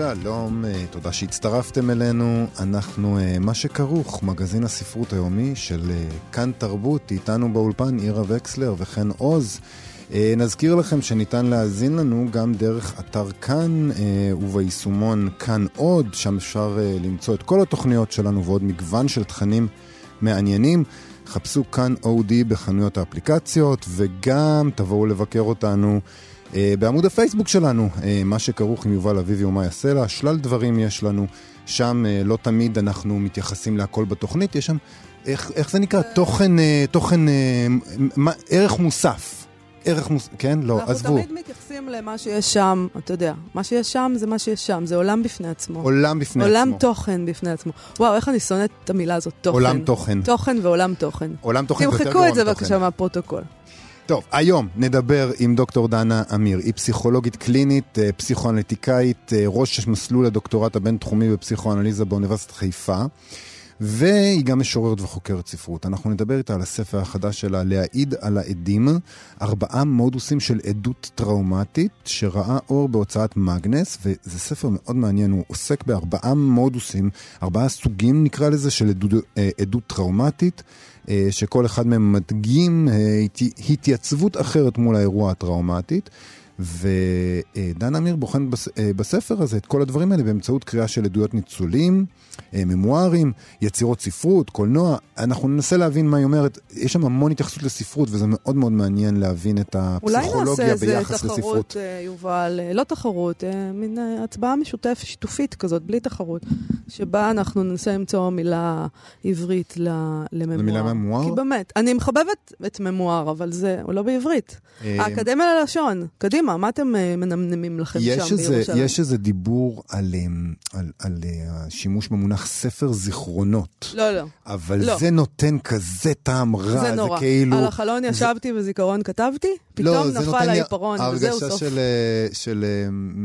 שלום, אה, תודה שהצטרפתם אלינו. אנחנו אה, מה שכרוך, מגזין הספרות היומי של אה, כאן תרבות, איתנו באולפן עירה וקסלר וכן עוז. נזכיר לכם שניתן להאזין לנו גם דרך אתר כאן וביישומון כאן עוד, שם אפשר למצוא את כל התוכניות שלנו ועוד מגוון של תכנים מעניינים. חפשו כאן אודי בחנויות האפליקציות וגם תבואו לבקר אותנו. אה, בעמוד הפייסבוק שלנו, אה, מה שכרוך עם יובל אביבי ומאי הסלע, שלל דברים יש לנו. שם אה, לא תמיד אנחנו מתייחסים להכל בתוכנית, יש שם, איך, איך זה נקרא? תוכן, תוכן, מה, ערך מוסף. ערך מוס... כן? לא, אנחנו עזבו. אנחנו תמיד מתייחסים למה שיש שם, אתה יודע, מה שיש שם זה מה שיש שם, זה עולם בפני עצמו. עולם בפני עולם עצמו. עולם תוכן בפני עצמו. וואו, איך אני שונאת את המילה הזאת, תוכן. עולם תוכן. תוכן ועולם תוכן. עולם תוכן יותר גרוע מתוכן. תמחקו את זה בבקשה מהפרוטוקול. טוב, היום נדבר עם דוקטור דנה אמיר. היא פסיכולוגית קלינית, אה, פסיכואנליטיקאית, אה, ראש מסלול הדוקטורט הבינתחומי בפסיכואנליזה באוניברסיטת חיפה. והיא גם משוררת וחוקרת ספרות. אנחנו נדבר איתה על הספר החדש שלה, להעיד על העדים, ארבעה מודוסים של עדות טראומטית, שראה אור בהוצאת מגנס, וזה ספר מאוד מעניין, הוא עוסק בארבעה מודוסים, ארבעה סוגים נקרא לזה, של עדות, אה, עדות טראומטית. אה, שכל אחד מהם מדגים אה, התייצבות אחרת מול האירוע הטראומטית. ודן אמיר בוחן אה, בספר הזה את כל הדברים האלה באמצעות קריאה של עדויות ניצולים, אה, ממוארים, יצירות ספרות, קולנוע. אנחנו ננסה להבין מה היא אומרת. יש שם המון התייחסות לספרות, וזה מאוד מאוד מעניין להבין את הפסיכולוגיה ביחס לספרות. אולי נעשה איזה תחרות, אה, יובל, לא תחרות, מין הצבעה משותפת, שיתופית כזאת, בלי תחרות, שבה אנחנו ננסה למצוא מילה עברית לממואר. למילה ממואר? כי באמת, אני מחבבת את ממואר, אבל זה לא בעברית. האקדמיה ללשון, קדימה. מה, מה אתם אה, מנמנמים לכם שם איזה, בירושלים? יש איזה דיבור על, אה, על, על, על אה, השימוש במונח ספר זיכרונות. לא, לא. אבל לא. זה נותן כזה טעם רע, זה נורא. זה כאילו... על החלון ישבתי זה... וזיכרון כתבתי, פתאום לא, נפל העיפרון, וזהו סוף. הרגשה של, של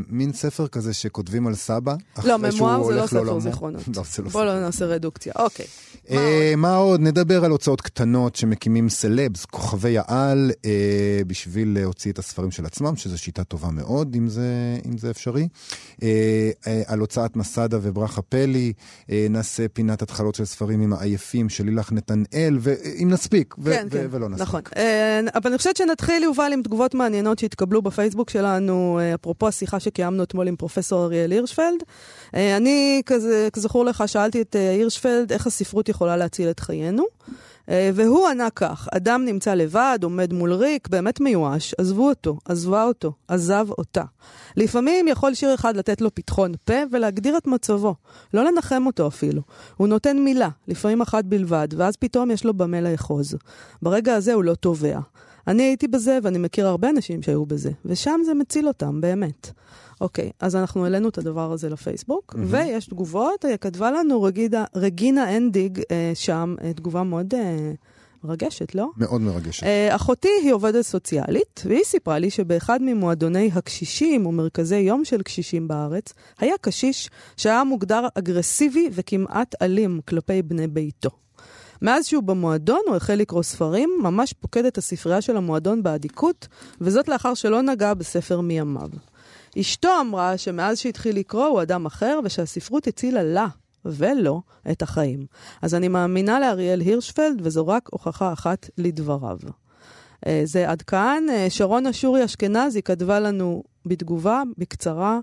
מין ספר כזה שכותבים על סבא, לא, ממואר זה לא ספר זיכרונות. לא, זה לא בוא לא נעשה רדוקציה, אוקיי. מה עוד? נדבר על הוצאות קטנות שמקימים סלבס, כוכבי העל, בשביל להוציא את הספרים של עצמם, שזה שיטה טובה מאוד, אם זה, אם זה אפשרי. אה, אה, על הוצאת מסדה וברכה פלי, אה, נעשה פינת התחלות של ספרים עם העייפים של לילך נתנאל, ואם נספיק, ו- כן, ו- כן, ולא נספיק. נכון. אה, אבל אני חושבת שנתחיל, יובל, עם תגובות מעניינות שהתקבלו בפייסבוק שלנו, אפרופו השיחה שקיימנו אתמול עם פרופסור אריאל הירשפלד. אה, אני, כזכור לך, שאלתי את הירשפלד איך הספרות יכולה להציל את חיינו. אה, והוא ענה כך, אדם נמצא לבד, עומד מול ריק, באמת מיואש, עזבו אותו, עזבה אותו, עזב אותה. לפעמים יכול שיר אחד לתת לו פתחון פה ולהגדיר את מצבו, לא לנחם אותו אפילו. הוא נותן מילה, לפעמים אחת בלבד, ואז פתאום יש לו במה לאחוז. ברגע הזה הוא לא תובע. אני הייתי בזה ואני מכיר הרבה אנשים שהיו בזה, ושם זה מציל אותם, באמת. אוקיי, אז אנחנו העלינו את הדבר הזה לפייסבוק, mm-hmm. ויש תגובות, כתבה לנו רגידה, רגינה אנדיג אה, שם, אה, תגובה מאוד אה, מרגשת, לא? מאוד מרגשת. אה, אחותי היא עובדת סוציאלית, והיא סיפרה לי שבאחד ממועדוני הקשישים ומרכזי יום של קשישים בארץ, היה קשיש שהיה מוגדר אגרסיבי וכמעט אלים כלפי בני ביתו. מאז שהוא במועדון הוא החל לקרוא ספרים, ממש פוקד את הספרייה של המועדון באדיקות, וזאת לאחר שלא נגע בספר מימיו. אשתו אמרה שמאז שהתחיל לקרוא הוא אדם אחר, ושהספרות הצילה לה, ולא, את החיים. אז אני מאמינה לאריאל הירשפלד, וזו רק הוכחה אחת לדבריו. אה, זה עד כאן. אה, שרון אשורי אשכנזי כתבה לנו בתגובה, בקצרה,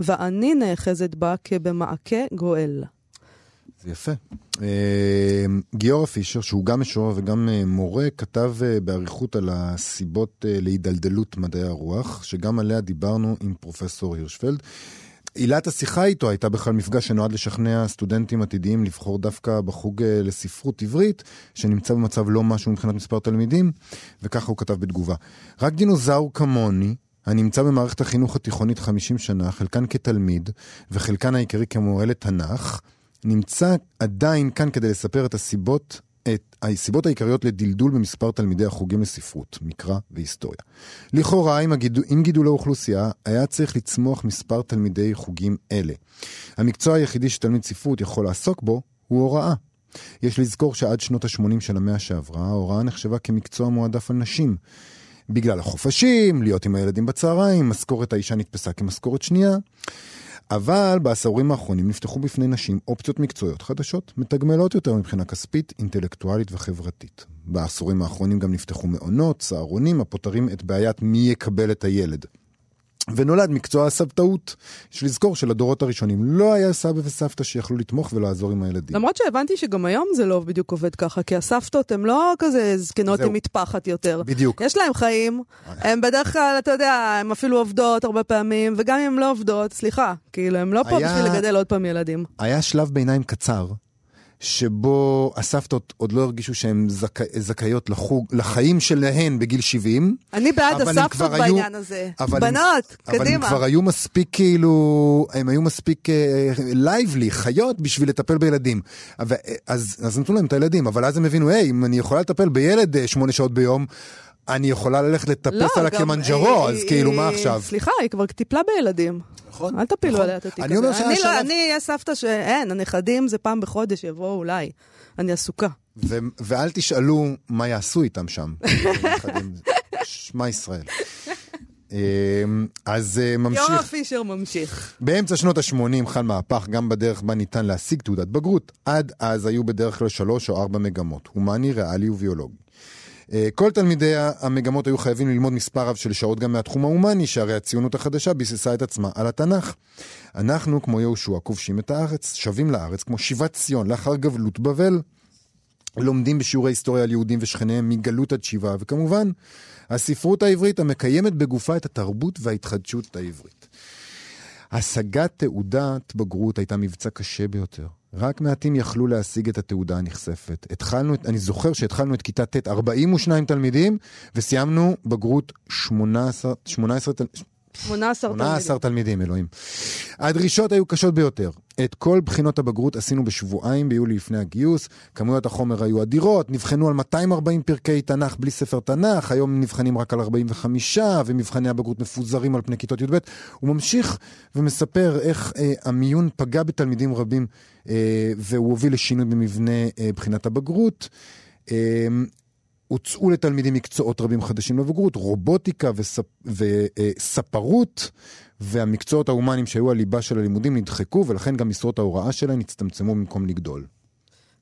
ואני נאחזת בה כבמעקה גואל. זה יפה. אה, גיורא פישר, שהוא גם משורר וגם אה, מורה, כתב אה, באריכות על הסיבות להידלדלות מדעי הרוח, שגם עליה דיברנו עם פרופסור הירשפלד. עילת השיחה איתו הייתה בכלל מפגש שנועד לשכנע סטודנטים עתידיים לבחור דווקא בחוג לספרות עברית, שנמצא במצב לא משהו מבחינת מספר תלמידים, וככה הוא כתב בתגובה. רק דינוזאור כמוני הנמצא במערכת החינוך התיכונית 50 שנה, חלקן כתלמיד וחלקן העיקרי כמורה לתנ"ך, נמצא עדיין כאן כדי לספר את הסיבות את הסיבות העיקריות לדלדול במספר תלמידי החוגים לספרות, מקרא והיסטוריה. לכאורה, עם, הגידול, עם גידול האוכלוסייה, היה צריך לצמוח מספר תלמידי חוגים אלה. המקצוע היחידי שתלמיד ספרות יכול לעסוק בו הוא הוראה. יש לזכור שעד שנות ה-80 של המאה שעברה, ההוראה נחשבה כמקצוע מועדף על נשים. בגלל החופשים, להיות עם הילדים בצהריים, משכורת האישה נתפסה כמשכורת שנייה. אבל בעשורים האחרונים נפתחו בפני נשים אופציות מקצועיות חדשות, מתגמלות יותר מבחינה כספית, אינטלקטואלית וחברתית. בעשורים האחרונים גם נפתחו מעונות, צהרונים, הפותרים את בעיית מי יקבל את הילד. ונולד מקצוע הסבתאות. יש לזכור שלדורות הראשונים לא היה סבא וסבתא שיכלו לתמוך ולעזור עם הילדים. למרות שהבנתי שגם היום זה לא בדיוק עובד ככה, כי הסבתות הן לא כזה זקנות עם מטפחת יותר. בדיוק. יש להן חיים, הן בדרך כלל, אתה יודע, הן אפילו עובדות הרבה פעמים, וגם אם הן לא עובדות, סליחה, כאילו, הן לא פה היה... בשביל לגדל עוד פעם ילדים. היה שלב ביניים קצר. שבו הסבתות עוד לא הרגישו שהן זכא, זכאיות לחוג, לחיים שלהן בגיל 70. אני בעד הסבתות בעניין היו, הזה. אבל בנות, הם, קדימה. אבל הם כבר היו מספיק כאילו, הם היו מספיק lively, uh, חיות בשביל לטפל בילדים. אז, אז, נתנו להם את הילדים, אבל אז הם הבינו, היי, אם אני יכולה לטפל בילד uh, שמונה שעות ביום, אני יכולה ללכת לטפס לא, על הקילימנג'רו, אז כאילו, מה עכשיו? סליחה, היא כבר טיפלה בילדים. נכון. אל תפילו נכון. עליה את התיק הזה. אני אומר שהיה שלב... אני אהיה סבתא שאין, הנכדים זה פעם בחודש יבואו אולי. אני עסוקה. ו- ואל תשאלו מה יעשו איתם שם. שמע ישראל. אמ, אז אה, ממשיך. יורם פישר ממשיך. באמצע שנות ה-80 חל מהפך גם בדרך בה ניתן להשיג תעודת בגרות. עד אז היו בדרך כלל שלוש או ארבע מגמות, הומני, ריאלי וביולוגי. אה, כל תלמידי המגמות היו חייבים ללמוד מספר רב של שעות גם מהתחום ההומני, שהרי הציונות החדשה ביססה את עצמה על התנ"ך. אנחנו, כמו יהושע, כובשים את הארץ, שבים לארץ כמו שיבת ציון לאחר גבלות בבל. לומדים בשיעורי היסטוריה על יהודים ושכניהם מגלות עד שיבה, וכמובן, הספרות העברית המקיימת בגופה את התרבות וההתחדשות העברית. השגת תעודת בגרות הייתה מבצע קשה ביותר. רק מעטים יכלו להשיג את התעודה הנכספת. התחלנו, אני זוכר שהתחלנו את כיתה ט' 42 תלמידים, וסיימנו בגרות 18, 18, 18 תלמידים. 18 תלמידים, אלוהים. הדרישות היו קשות ביותר. את כל בחינות הבגרות עשינו בשבועיים ביולי לפני הגיוס, כמויות החומר היו אדירות, נבחנו על 240 פרקי תנ"ך בלי ספר תנ"ך, היום נבחנים רק על 45, ומבחני הבגרות מפוזרים על פני כיתות י"ב. הוא ממשיך ומספר איך אה, המיון פגע בתלמידים רבים, אה, והוא הוביל לשינוי במבנה אה, בחינת הבגרות. אה, הוצאו לתלמידים מקצועות רבים חדשים לבגרות, רובוטיקה וספ... וספרות, והמקצועות ההומניים שהיו הליבה של הלימודים נדחקו, ולכן גם משרות ההוראה שלהם הצטמצמו במקום לגדול.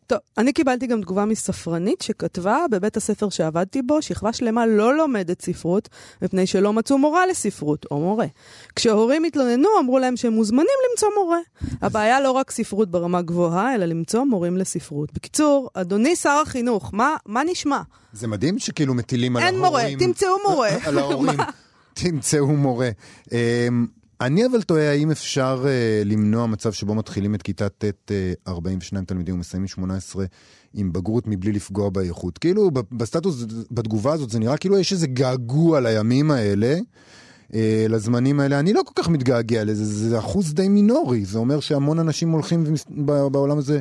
טוב, אני קיבלתי גם תגובה מספרנית שכתבה בבית הספר שעבדתי בו, שכבה שלמה לא לומדת ספרות, מפני שלא מצאו מורה לספרות, או מורה. כשהורים התלוננו, אמרו להם שהם מוזמנים למצוא מורה. הבעיה לא רק ספרות ברמה גבוהה, אלא למצוא מורים לספרות. בקיצור, אדוני שר החינוך, מה, מה נשמע? זה מדהים שכאילו מטילים על ההורים... אין מורה, תמצאו מורה. על ההורים, תמצאו מורה. אני אבל תוהה האם אפשר uh, למנוע מצב שבו מתחילים את כיתה ט' uh, 42 תלמידים ומסיימים 18 עם בגרות מבלי לפגוע באיכות. כאילו בסטטוס, בתגובה הזאת זה נראה כאילו יש איזה געגוע לימים האלה. uh, לזמנים האלה, אני לא כל כך מתגעגע לזה, זה אחוז די מינורי, זה אומר שהמון אנשים הולכים בעולם הזה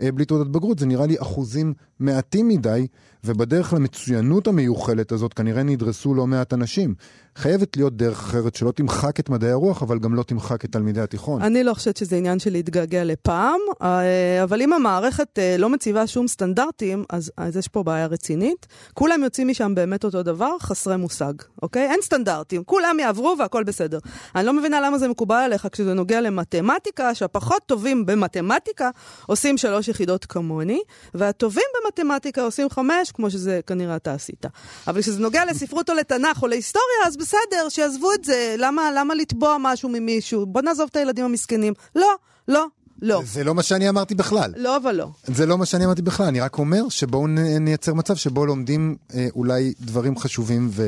בלי תעודת בגרות, זה נראה לי אחוזים מעטים מדי, ובדרך למצוינות המיוחלת הזאת כנראה נדרסו לא מעט אנשים. חייבת להיות דרך אחרת שלא תמחק את מדעי הרוח, אבל גם לא תמחק את תלמידי התיכון. אני לא חושבת שזה עניין של להתגעגע לפעם, אה, אבל אם המערכת אה, לא מציבה שום סטנדרטים, אז, אז יש פה בעיה רצינית. כולם יוצאים משם באמת אותו דבר, חסרי מושג, אוקיי? אין סטנדרטים, כולם יעברו והכל בסדר. אני לא מבינה למה זה מקובל עליך כשזה נוגע למתמטיקה, שהפחות טובים במתמטיקה עושים שלוש יחידות כמוני, והטובים במתמטיקה עושים חמש, כמו שזה כנראה אתה עשית. אבל כשזה נוגע לספרות או לתנ"ך או להיסטוריה, אז בסדר, שיעזבו את זה. למה, למה לתבוע משהו ממישהו? בוא נעזוב את הילדים המסכנים. לא, לא, לא. זה לא מה שאני אמרתי בכלל. לא ולא. זה לא מה שאני אמרתי בכלל, אני רק אומר שבואו נייצר מצב שבו לומדים אה, אולי דברים חשובים ו...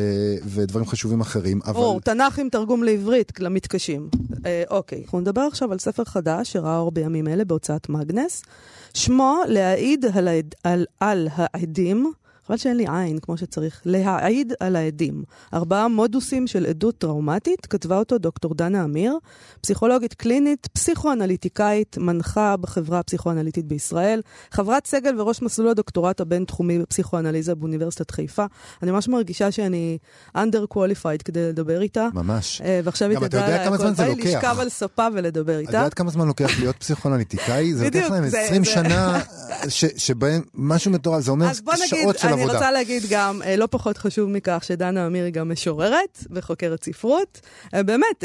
ודברים חשובים אחרים, אבל... או, תנ"ך עם תרגום לעברית למתקשים. אה, אוקיי, אנחנו נדבר עכשיו על ספר חדש שראה אור בימים אלה בהוצאת מגנס. שמו להעיד על, על, על העדים חבל שאין לי עין כמו שצריך, להעיד על העדים. ארבעה מודוסים של עדות טראומטית, כתבה אותו דוקטור דנה אמיר, פסיכולוגית קלינית, פסיכואנליטיקאית, מנחה בחברה הפסיכואנליטית בישראל, חברת סגל וראש מסלול הדוקטורט הבינתחומי בפסיכואנליזה באוניברסיטת חיפה. אני ממש מרגישה שאני under qualified כדי לדבר איתה. ממש. אה, ועכשיו היא תדע. בא לי לשכב על ספה ולדבר איתה. את יודעת כמה זמן לוקח להיות פסיכואנליטיקאי? זה לוקח להם 20 שנה שבהם משהו מטורף, זה אומר שעות של עבודה. אני רוצה להגיד גם, אה, לא פחות חשוב מכך, שדנה אמיר היא גם משוררת וחוקרת ספרות. אה, באמת,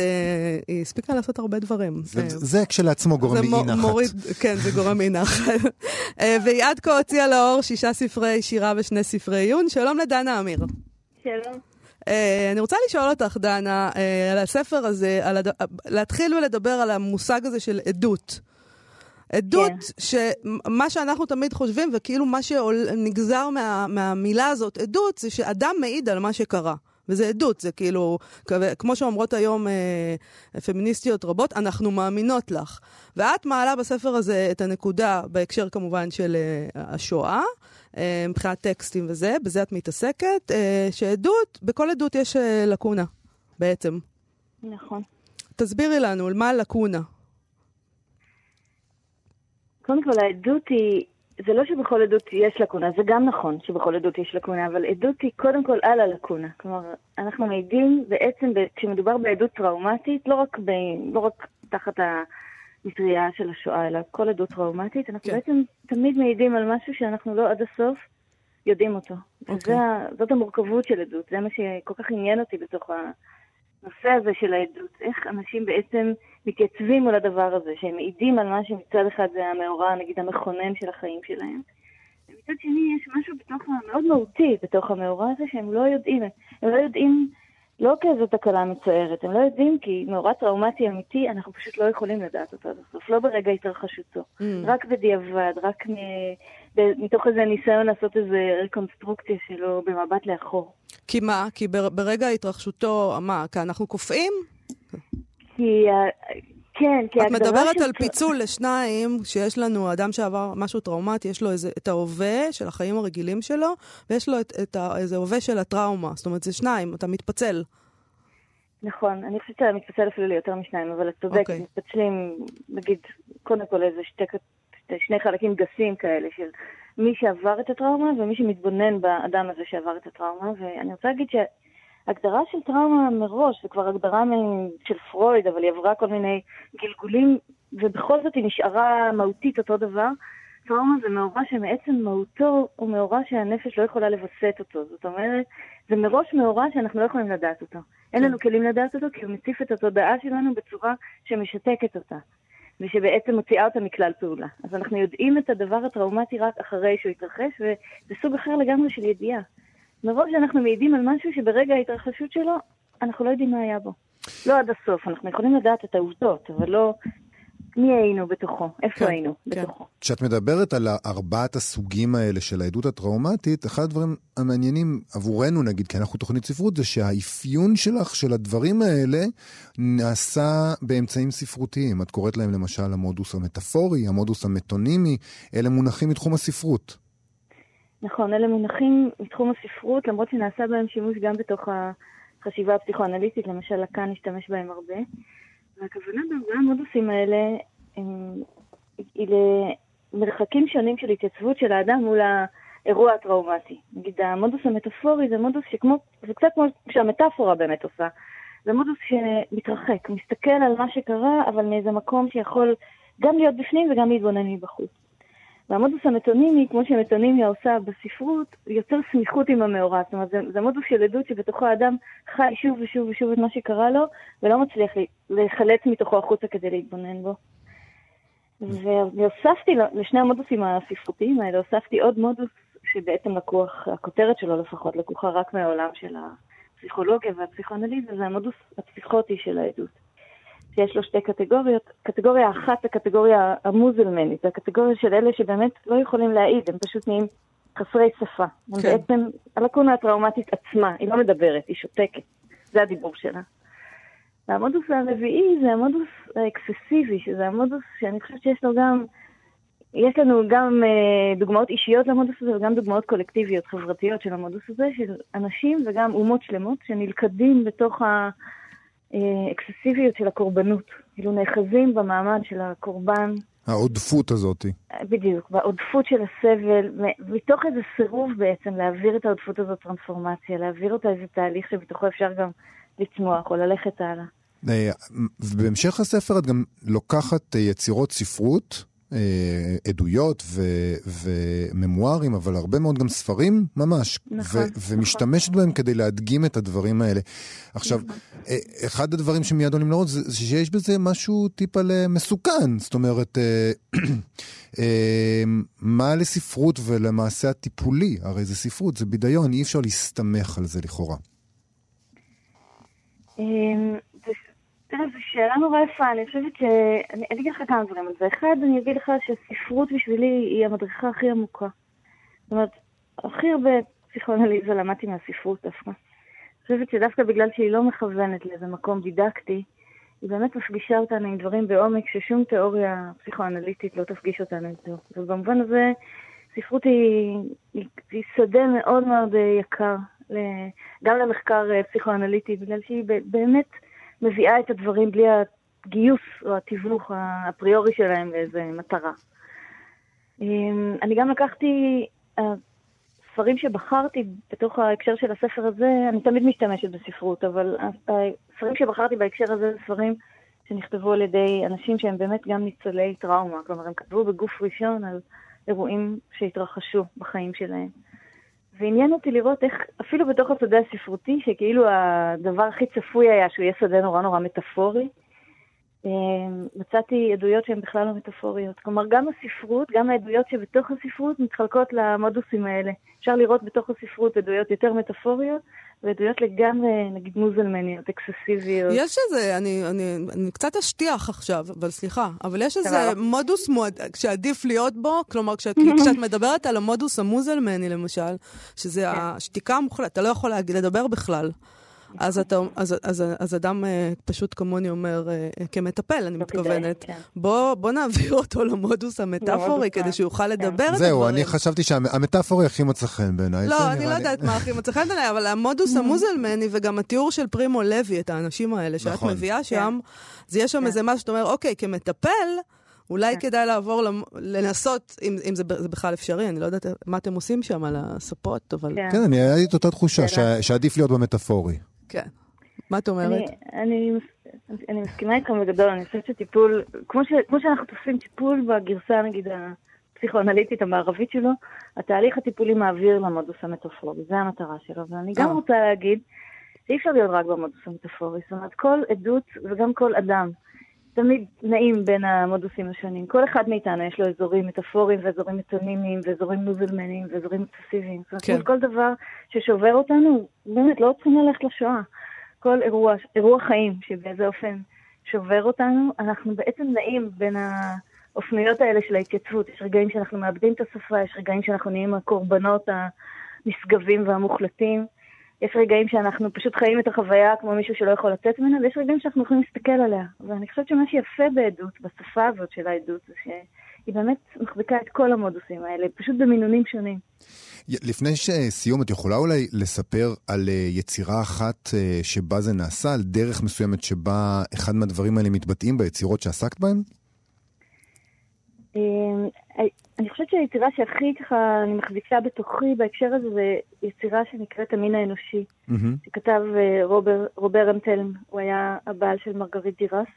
היא הספיקה לעשות הרבה דברים. זה כשלעצמו גורם לי אי נחת. כן, זה גורם לי נחת. והיא עד כה הוציאה לאור שישה ספרי שירה ושני ספרי עיון. שלום לדנה אמיר. שלום. Uh, אני רוצה לשאול אותך, דנה, uh, על הספר הזה, על הד... להתחיל ולדבר על המושג הזה של עדות. עדות, כן. שמה שאנחנו תמיד חושבים, וכאילו מה שנגזר מה, מהמילה הזאת, עדות, זה שאדם מעיד על מה שקרה. וזה עדות, זה כאילו, כמו שאומרות היום אה, פמיניסטיות רבות, אנחנו מאמינות לך. ואת מעלה בספר הזה את הנקודה, בהקשר כמובן של אה, השואה, אה, מבחינת טקסטים וזה, בזה את מתעסקת, אה, שעדות, בכל עדות יש אה, לקונה, בעצם. נכון. תסבירי לנו, על מה הלקונה? קודם כל, העדות היא, זה לא שבכל עדות יש לקונה, זה גם נכון שבכל עדות יש לקונה, אבל עדות היא קודם כל על הלקונה. כלומר, אנחנו מעידים בעצם, כשמדובר בעדות טראומטית, לא רק, ב, לא רק תחת המטריה של השואה, אלא כל עדות טראומטית, אנחנו כן. בעצם תמיד מעידים על משהו שאנחנו לא עד הסוף יודעים אותו. Okay. אוקיי. וזאת המורכבות של עדות, זה מה שכל כך עניין אותי בתוך הנושא הזה של העדות. איך אנשים בעצם... מתייצבים על הדבר הזה, שהם מעידים על מה שמצד אחד זה המאורע, נגיד, המכונן של החיים שלהם. ומצד שני יש משהו בתוך, מאוד מהותי בתוך המאורע הזה שהם לא יודעים. הם לא יודעים לא כאיזו תקלה מצערת, הם לא יודעים כי מאורע טראומטי אמיתי, אנחנו פשוט לא יכולים לדעת אותו עד הסוף, לא ברגע התרחשותו. Mm. רק בדיעבד, רק מ... מתוך איזה ניסיון לעשות איזה רקונסטרוקציה שלו במבט לאחור. כי מה? כי ברגע התרחשותו, מה, כי אנחנו קופאים? כי... כן, כי של... את מדברת על פיצול לשניים, שיש לנו אדם שעבר משהו טראומטי, יש לו איזה, את ההווה של החיים הרגילים שלו, ויש לו את, את ה, איזה הווה של הטראומה. זאת אומרת, זה שניים, אתה מתפצל. נכון, אני חושבת שאתה מתפצל אפילו ליותר משניים, אבל את צודקת, okay. אוקיי. מתפצלים, נגיד, קודם כל איזה שתי, שני חלקים גסים כאלה של מי שעבר את הטראומה ומי שמתבונן באדם הזה שעבר את הטראומה, ואני רוצה להגיד ש... הגדרה של טראומה מראש, זה כבר הגדרה של פרויד, אבל היא עברה כל מיני גלגולים, ובכל זאת היא נשארה מהותית אותו דבר. טראומה זה מאורע שמעצם מהותו הוא מאורע שהנפש לא יכולה לווסת אותו. זאת אומרת, זה מראש מאורע שאנחנו לא יכולים לדעת אותו. אין לנו כלים לדעת אותו כי הוא מציף את התודעה שלנו בצורה שמשתקת אותה, ושבעצם מוציאה אותה מכלל פעולה. אז אנחנו יודעים את הדבר הטראומטי רק אחרי שהוא התרחש, וזה סוג אחר לגמרי של ידיעה. מרוב שאנחנו מעידים על משהו שברגע ההתרחשות שלו, אנחנו לא יודעים מה היה בו. לא עד הסוף, אנחנו יכולים לדעת את העובדות, אבל לא מי היינו בתוכו, איפה כן, היינו כן. בתוכו. כשאת מדברת על ארבעת הסוגים האלה של העדות הטראומטית, אחד הדברים המעניינים עבורנו, נגיד, כי אנחנו תוכנית ספרות, זה שהאפיון שלך, של הדברים האלה, נעשה באמצעים ספרותיים. את קוראת להם למשל המודוס המטאפורי, המודוס המטונימי, אלה מונחים מתחום הספרות. נכון, אלה מונחים מתחום הספרות, למרות שנעשה בהם שימוש גם בתוך החשיבה הפסיכואנליטית, למשל לקאן השתמש בהם הרבה. והכוונה בארבעה המודוסים האלה הם, היא למרחקים שונים של התייצבות של האדם מול האירוע הטראומטי. נגיד, המודוס המטאפורי זה מודוס שכמו, זה קצת כמו שהמטאפורה באמת עושה. זה מודוס שמתרחק, מסתכל על מה שקרה, אבל מאיזה מקום שיכול גם להיות בפנים וגם להתבונן מבחוץ. והמודוס המטונימי, כמו שמטונימיה עושה בספרות, יוצר סמיכות עם המאורע. זאת אומרת, זה, זה מודוס של עדות שבתוכו האדם חי שוב ושוב ושוב את מה שקרה לו, ולא מצליח להיחלץ מתוכו החוצה כדי להתבונן בו. והוספתי לשני המודוסים הספרותיים האלה, הוספתי עוד מודוס שבעצם לקוח, הכותרת שלו לפחות, לקוחה רק מהעולם של הפסיכולוגיה והפסיכואנליזה, זה המודוס הפסיכוטי של העדות. שיש לו שתי קטגוריות. קטגוריה אחת זה קטגוריה המוזלמנית, זה הקטגוריה של אלה שבאמת לא יכולים להעיד, הם פשוט נהיים חסרי שפה. כן. בעצם הלקונה הטראומטית עצמה, היא לא מדברת, היא שותקת. זה הדיבור שלה. והמודוס הרביעי זה המודוס האקססיבי, שזה המודוס שאני חושבת שיש לו גם יש לנו גם uh, דוגמאות אישיות למודוס הזה וגם דוגמאות קולקטיביות, חברתיות של המודוס הזה, של אנשים וגם אומות שלמות שנלכדים בתוך האקססיביות של הקורבנות. כאילו נאחזים במעמד של הקורבן. העודפות הזאת. בדיוק, בעודפות של הסבל, מתוך איזה סירוב בעצם להעביר את העודפות הזאת טרנספורמציה, להעביר אותה איזה תהליך שבתוכו אפשר גם לצמוח או ללכת הלאה. אה, בהמשך הספר את גם לוקחת יצירות ספרות אה, עדויות ו- וממוארים, אבל הרבה מאוד גם ספרים ממש. נכון, ו- נכון. ומשתמשת בהם כדי להדגים את הדברים האלה. עכשיו, נכון. אה, אחד הדברים שמיד עולים לראות זה שיש בזה משהו טיפה מסוכן. זאת אומרת, אה, אה, מה לספרות ולמעשה הטיפולי? הרי זה ספרות, זה בידיון, אי אפשר להסתמך על זה לכאורה. תראה, זו שאלה נורא יפה, אני חושבת ש... אני אגיד לך כמה דברים על זה. אחד, אני אגיד לך שספרות בשבילי היא המדריכה הכי עמוקה. זאת אומרת, הכי הרבה פסיכואנליזה למדתי מהספרות דווקא. אני חושבת שדווקא בגלל שהיא לא מכוונת לאיזה מקום דידקטי, היא באמת מפגישה אותנו עם דברים בעומק ששום תיאוריה פסיכואנליטית לא תפגיש אותנו איתו. ובמובן הזה, ספרות היא, היא, היא שדה מאוד מאוד יקר, גם למחקר אה, פסיכואנליטי, בגלל שהיא באמת... מביאה את הדברים בלי הגיוס או התיווך האפריורי שלהם לאיזה מטרה. אמ, אני גם לקחתי, הספרים שבחרתי בתוך ההקשר של הספר הזה, אני תמיד משתמשת בספרות, אבל הספרים שבחרתי בהקשר הזה זה ספרים שנכתבו על ידי אנשים שהם באמת גם ניצולי טראומה, כלומר הם כתבו בגוף ראשון על אירועים שהתרחשו בחיים שלהם. ועניין אותי לראות איך, אפילו בתוך השדה הספרותי, שכאילו הדבר הכי צפוי היה שהוא יהיה שדה נורא נורא מטאפורי, מצאתי עדויות שהן בכלל לא מטאפוריות. כלומר, גם הספרות, גם העדויות שבתוך הספרות מתחלקות למודוסים האלה. אפשר לראות בתוך הספרות עדויות יותר מטאפוריות, ועדויות לגמרי, נגיד מוזלמניות, אקססיביות. יש איזה, אני, אני, אני קצת אשטיח עכשיו, אבל סליחה, אבל יש איזה מודוס מועד, שעדיף להיות בו, כלומר, כשאת, כשאת מדברת על המודוס המוזלמני, למשל, שזה כן. השתיקה המוחלטת, אתה לא יכול לדבר בכלל. אז, אתה, אז, אז, אז אדם uh, פשוט כמוני אומר, uh, כמטפל, אני מתכוונת, כן. בוא, בוא נעביר אותו למודוס המטאפורי כדי שיוכל כן. לדבר את הדברים. זהו, אני חשבתי שהמטאפורי הכי מצא חן בעיניי. לא, אני לא יודעת מה הכי מצא חן בעיניי, אבל המודוס המוזלמני וגם התיאור של פרימו לוי, את האנשים האלה שאת נכון. מביאה כן. שם, אז יש שם איזה משהו שאתה אומר, אוקיי, כמטפל, אולי כדאי לעבור, לנסות, אם, אם זה, זה בכלל אפשרי, אני לא יודעת מה אתם עושים שם על הספות, אבל... כן, אני, היה לי את אותה תחושה, שעדיף להיות במטאפורי. כן. מה את אומרת? אני, אני, אני מסכימה איתכם בגדול, אני חושבת שטיפול, כמו, ש, כמו שאנחנו תופסים טיפול בגרסה, נגיד, הפסיכואנליטית המערבית שלו, התהליך הטיפולי מעביר למודוס המטאפורי, זה המטרה שלו. ואני גם אה. רוצה להגיד שאי אפשר להיות רק במודוס המטאפורי, זאת אומרת, כל עדות וגם כל אדם תמיד נעים בין המודוסים השונים. כל אחד מאיתנו יש לו אזורים מטאפוריים ואזורים מטונימיים ואזורים נוזלמניים ואזורים אקססיביים. זאת אומרת, כן. כל דבר ששובר אותנו, באמת לא צריכים ללכת לשואה. כל אירוע, אירוע חיים שבאיזה אופן שובר אותנו, אנחנו בעצם נעים בין האופנויות האלה של ההתייצבות. יש רגעים שאנחנו מאבדים את השפה, יש רגעים שאנחנו נהיים הקורבנות הנשגבים והמוחלטים. יש רגעים שאנחנו פשוט חיים את החוויה כמו מישהו שלא יכול לצאת ממנה, ויש רגעים שאנחנו יכולים להסתכל עליה. ואני חושבת שמה שיפה בעדות, בשפה הזאת של העדות, זה שהיא באמת מחזיקה את כל המודוסים האלה, פשוט במינונים שונים. לפני סיום, את יכולה אולי לספר על אה, יצירה אחת אה, שבה זה נעשה, על דרך מסוימת שבה אחד מהדברים האלה מתבטאים ביצירות שעסקת בהן? אני חושבת שהיצירה שהכי ככה אני מחזיקה בתוכי בהקשר הזה זה יצירה שנקראת המין האנושי, mm-hmm. שכתב אה, רובר, רובר אמטלם, הוא היה הבעל של מרגרית דירס,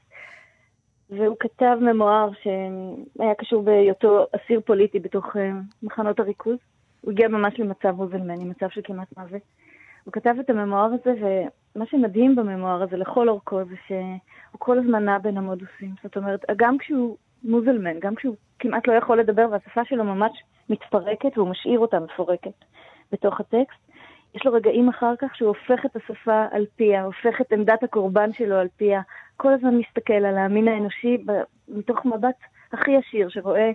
והוא כתב ממואר שהיה קשור בהיותו אסיר פוליטי בתוך אה, מחנות הריכוז. הוא הגיע ממש למצב מוזלמני, מצב של כמעט מוות. הוא כתב את הממואר הזה, ומה שמדהים בממואר הזה לכל אורכו זה שהוא כל הזמן נע בין המודוסים. זאת אומרת, גם כשהוא מוזלמן, גם כשהוא כמעט לא יכול לדבר והשפה שלו ממש מתפרקת והוא משאיר אותה מפורקת בתוך הטקסט. יש לו רגעים אחר כך שהוא הופך את השפה על פיה, הופך את עמדת הקורבן שלו על פיה, כל הזמן מסתכל על המין האנושי מתוך מבט הכי ישיר, שרואה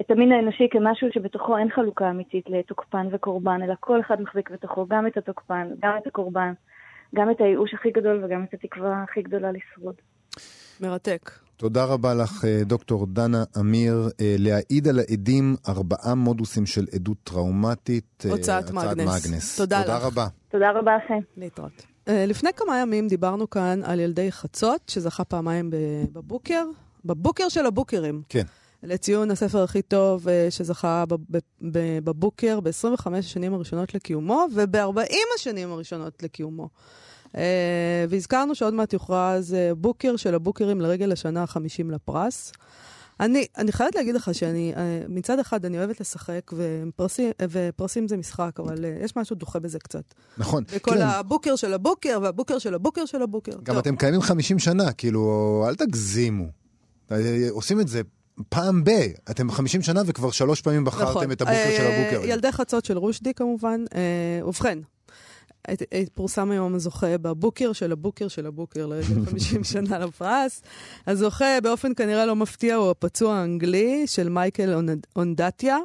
את המין האנושי כמשהו שבתוכו אין חלוקה אמיתית לתוקפן וקורבן, אלא כל אחד מחזיק בתוכו גם את התוקפן, גם את הקורבן, גם את הייאוש הכי גדול וגם את התקווה הכי גדולה לשרוד. מרתק. תודה רבה לך, אה, דוקטור דנה אמיר. אה, להעיד על העדים ארבעה מודוסים של עדות טראומטית. הוצאת מאגנס. מאגנס. תודה, תודה לך. רבה. תודה רבה לכם. להתראות. לפני כמה ימים דיברנו כאן על ילדי חצות, שזכה פעמיים בבוקר, בבוקר של הבוקרים. כן. לציון הספר הכי טוב שזכה בבוקר ב-25 השנים הראשונות לקיומו וב-40 השנים הראשונות לקיומו. Uh, והזכרנו שעוד מעט יוכרז בוקר של הבוקרים לרגל השנה ה-50 לפרס. אני, אני חייבת להגיד לך שאני, uh, מצד אחד אני אוהבת לשחק, ופרסים, ופרסים זה משחק, אבל uh, יש משהו דוחה בזה קצת. נכון. וכל כן. הבוקר של הבוקר, והבוקר של הבוקר של הבוקר. גם טוב. אתם קיימים 50 שנה, כאילו, אל תגזימו. עושים את זה פעם ב... אתם 50 שנה וכבר שלוש פעמים בחרתם נכון. את הבוקר של הבוקר. ילדי חצות של רושדי כמובן. ובכן, פורסם היום הזוכה בבוקר של הבוקר של הבוקר לרגל 50 שנה לפרס. הזוכה באופן כנראה לא מפתיע הוא הפצוע האנגלי של מייקל אונדטיה.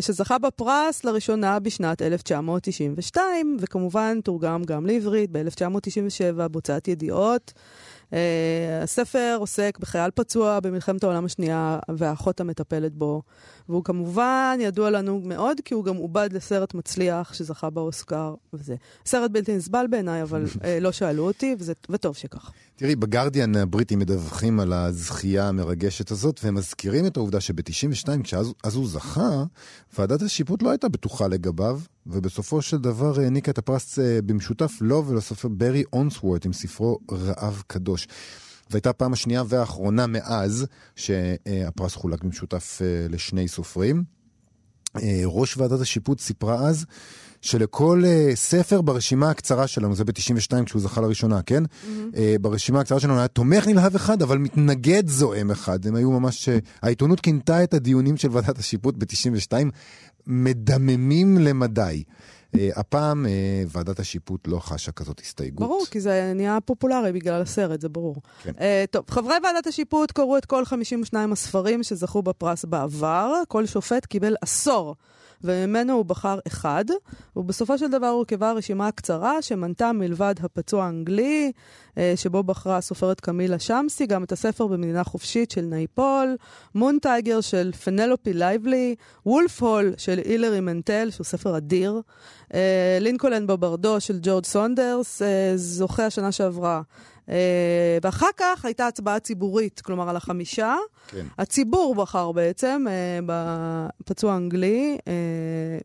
שזכה בפרס לראשונה בשנת 1992, וכמובן תורגם גם לעברית ב-1997 בהוצאת ידיעות. Uh, הספר עוסק בחייל פצוע במלחמת העולם השנייה והאחות המטפלת בו. והוא כמובן ידוע לנו מאוד, כי הוא גם עובד לסרט מצליח שזכה באוסקר וזה. סרט בלתי נסבל בעיניי, אבל uh, לא שאלו אותי, וזה, וטוב שכך. תראי, בגרדיאן הבריטים מדווחים על הזכייה המרגשת הזאת, והם מזכירים את העובדה שב-92, כשאז הוא זכה, ועדת השיפוט לא הייתה בטוחה לגביו, ובסופו של דבר העניקה את הפרס במשותף לו ולסופר ברי אונסוורט עם ספרו רעב קדוש. זו הייתה הפעם השנייה והאחרונה מאז שהפרס חולק במשותף לשני סופרים. ראש ועדת השיפוט סיפרה אז שלכל uh, ספר ברשימה הקצרה שלנו, זה ב-92 כשהוא זכה לראשונה, כן? Mm-hmm. Uh, ברשימה הקצרה שלנו היה תומך נלהב אחד, אבל מתנגד זועם אחד. הם היו ממש... Uh, העיתונות כינתה את הדיונים של ועדת השיפוט ב-92 מדממים למדי. Uh, הפעם uh, ועדת השיפוט לא חשה כזאת הסתייגות. ברור, כי זה נהיה פופולרי בגלל הסרט, זה ברור. כן. Uh, טוב, חברי ועדת השיפוט קראו את כל 52 הספרים שזכו בפרס בעבר. כל שופט קיבל עשור. וממנו הוא בחר אחד, ובסופו של דבר הורכבה רשימה קצרה שמנתה מלבד הפצוע האנגלי, שבו בחרה הסופרת קמילה שמסי, גם את הספר במדינה חופשית של נייפול, מון טייגר של פנלופה לייבלי, וולף הול של הילרי מנטל, שהוא ספר אדיר, לינקולן בברדו של ג'ורג' סונדרס, זוכה השנה שעברה. Uh, ואחר כך הייתה הצבעה ציבורית, כלומר על החמישה. כן. הציבור בחר בעצם בפצוע האנגלי, uh,